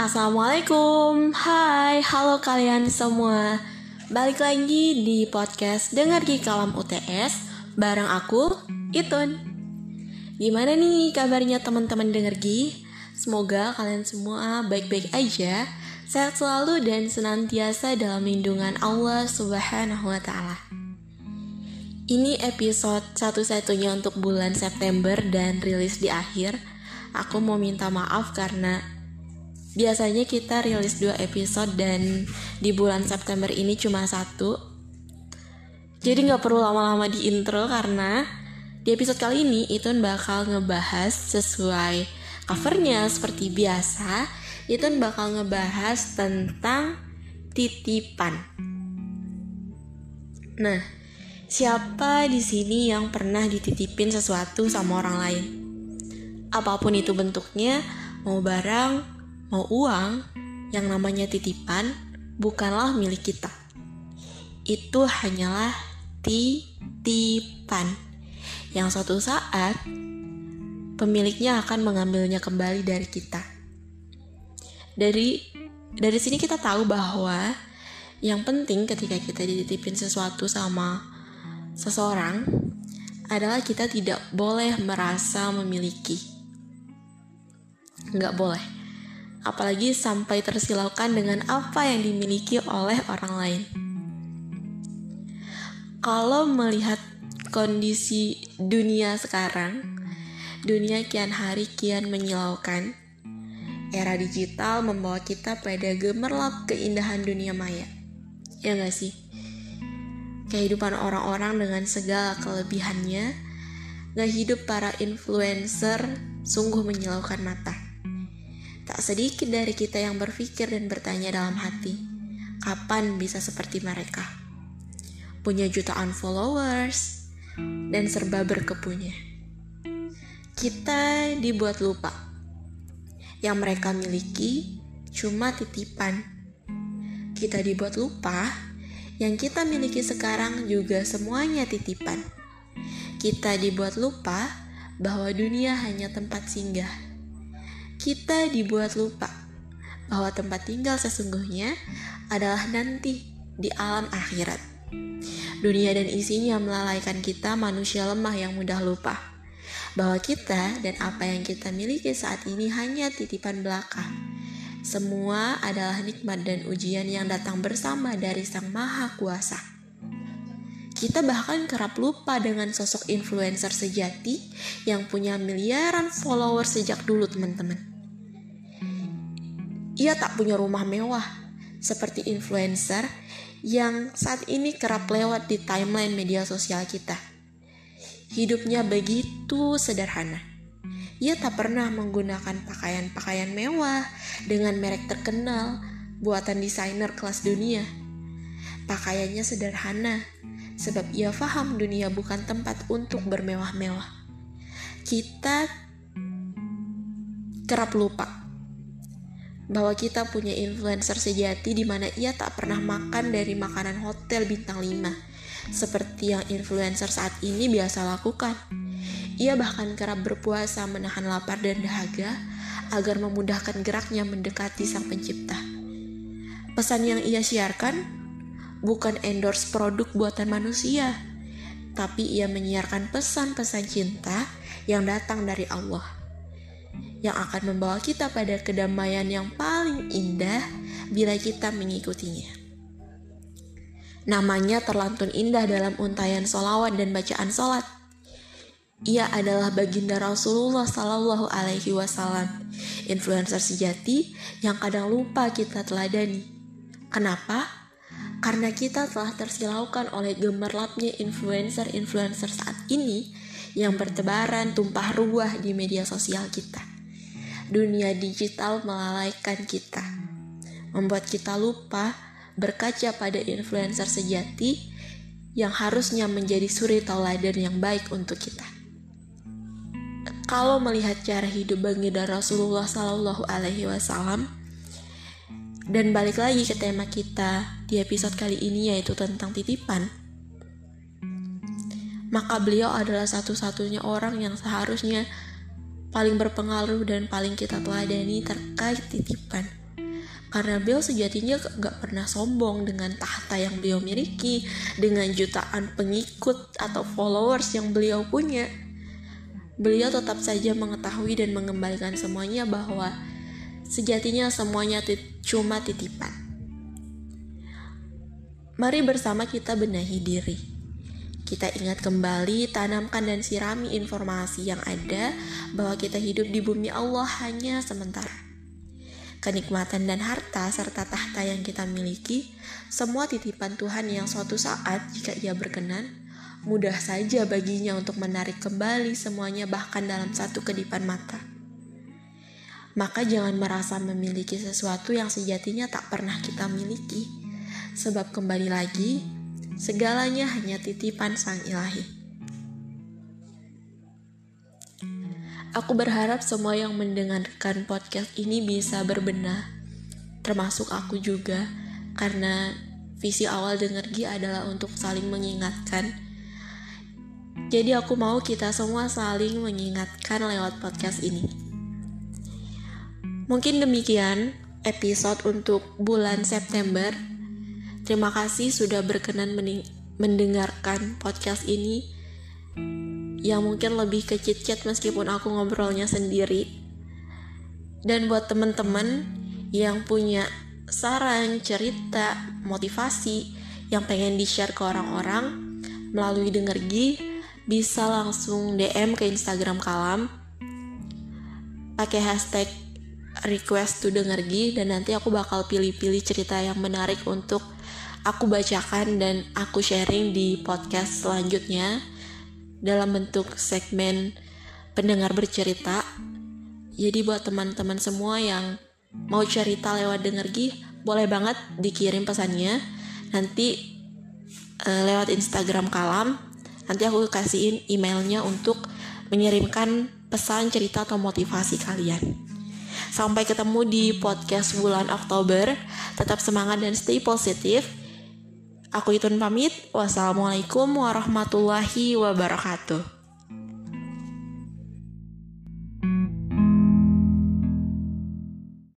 Assalamualaikum, hai, halo kalian semua Balik lagi di podcast Dengar Kalam UTS Bareng aku, Itun Gimana nih kabarnya teman-teman Dengar Gi? Semoga kalian semua baik-baik aja Sehat selalu dan senantiasa dalam lindungan Allah Subhanahu wa Ta'ala. Ini episode satu-satunya untuk bulan September dan rilis di akhir. Aku mau minta maaf karena Biasanya kita rilis dua episode dan di bulan September ini cuma satu. Jadi nggak perlu lama-lama di intro karena di episode kali ini Itun bakal ngebahas sesuai covernya seperti biasa. Itun bakal ngebahas tentang titipan. Nah, siapa di sini yang pernah dititipin sesuatu sama orang lain? Apa pun itu bentuknya, mau barang, mau uang yang namanya titipan bukanlah milik kita. Itu hanyalah titipan yang suatu saat pemiliknya akan mengambilnya kembali dari kita. Dari dari sini kita tahu bahwa yang penting ketika kita dititipin sesuatu sama seseorang adalah kita tidak boleh merasa memiliki. Nggak boleh apalagi sampai tersilaukan dengan apa yang dimiliki oleh orang lain. Kalau melihat kondisi dunia sekarang, dunia kian hari kian menyilaukan. Era digital membawa kita pada gemerlap keindahan dunia maya. Ya gak sih? Kehidupan orang-orang dengan segala kelebihannya, gak hidup para influencer sungguh menyilaukan mata. Tak sedikit dari kita yang berpikir dan bertanya dalam hati, kapan bisa seperti mereka? Punya jutaan followers dan serba berkepunya. Kita dibuat lupa. Yang mereka miliki cuma titipan. Kita dibuat lupa yang kita miliki sekarang juga semuanya titipan. Kita dibuat lupa bahwa dunia hanya tempat singgah kita dibuat lupa bahwa tempat tinggal sesungguhnya adalah nanti di alam akhirat. Dunia dan isinya melalaikan kita manusia lemah yang mudah lupa bahwa kita dan apa yang kita miliki saat ini hanya titipan belaka. Semua adalah nikmat dan ujian yang datang bersama dari Sang Maha Kuasa. Kita bahkan kerap lupa dengan sosok influencer sejati yang punya miliaran follower sejak dulu, teman-teman. Ia tak punya rumah mewah seperti influencer yang saat ini kerap lewat di timeline media sosial kita. Hidupnya begitu sederhana. Ia tak pernah menggunakan pakaian-pakaian mewah dengan merek terkenal buatan desainer kelas dunia. Pakaiannya sederhana, sebab ia paham dunia bukan tempat untuk bermewah-mewah. Kita kerap lupa bahwa kita punya influencer sejati di mana ia tak pernah makan dari makanan hotel bintang 5 seperti yang influencer saat ini biasa lakukan. Ia bahkan kerap berpuasa menahan lapar dan dahaga agar memudahkan geraknya mendekati sang pencipta. Pesan yang ia siarkan bukan endorse produk buatan manusia, tapi ia menyiarkan pesan-pesan cinta yang datang dari Allah yang akan membawa kita pada kedamaian yang paling indah bila kita mengikutinya. Namanya terlantun indah dalam untayan solawat dan bacaan solat. Ia adalah baginda Rasulullah Sallallahu Alaihi Wasallam, influencer sejati yang kadang lupa kita teladani. Kenapa? Karena kita telah tersilaukan oleh gemerlapnya influencer-influencer saat ini yang bertebaran tumpah ruah di media sosial kita dunia digital melalaikan kita, membuat kita lupa berkaca pada influencer sejati yang harusnya menjadi suri tauladan yang baik untuk kita. Kalau melihat cara hidup baginda Rasulullah Sallallahu Alaihi Wasallam, dan balik lagi ke tema kita di episode kali ini yaitu tentang titipan, maka beliau adalah satu-satunya orang yang seharusnya paling berpengaruh dan paling kita teladani terkait titipan. karena beliau sejatinya gak pernah sombong dengan tahta yang beliau miliki, dengan jutaan pengikut atau followers yang beliau punya. Beliau tetap saja mengetahui dan mengembalikan semuanya bahwa sejatinya semuanya tit cuma titipan. Mari bersama kita benahi diri. Kita ingat kembali, tanamkan dan sirami informasi yang ada bahwa kita hidup di bumi Allah hanya sementara kenikmatan dan harta serta tahta yang kita miliki, semua titipan Tuhan yang suatu saat jika ia berkenan, mudah saja baginya untuk menarik kembali semuanya bahkan dalam satu kedipan mata. Maka jangan merasa memiliki sesuatu yang sejatinya tak pernah kita miliki, sebab kembali lagi, segalanya hanya titipan sang ilahi. Aku berharap semua yang mendengarkan podcast ini bisa berbenah, termasuk aku juga, karena visi awal Dengergi adalah untuk saling mengingatkan. Jadi aku mau kita semua saling mengingatkan lewat podcast ini. Mungkin demikian episode untuk bulan September. Terima kasih sudah berkenan mendengarkan podcast ini yang mungkin lebih ke chit-chat meskipun aku ngobrolnya sendiri. Dan buat temen-temen yang punya saran, cerita, motivasi yang pengen di-share ke orang-orang melalui Dengergi, bisa langsung DM ke Instagram Kalam pakai hashtag request to Dengergi dan nanti aku bakal pilih-pilih cerita yang menarik untuk aku bacakan dan aku sharing di podcast selanjutnya dalam bentuk segmen pendengar bercerita. Jadi buat teman-teman semua yang mau cerita lewat Dengergi, boleh banget dikirim pesannya. Nanti uh, lewat Instagram Kalam, nanti aku kasihin emailnya untuk mengirimkan pesan cerita atau motivasi kalian. Sampai ketemu di podcast bulan Oktober. Tetap semangat dan stay positif. Aku Itun pamit. Wassalamualaikum warahmatullahi wabarakatuh.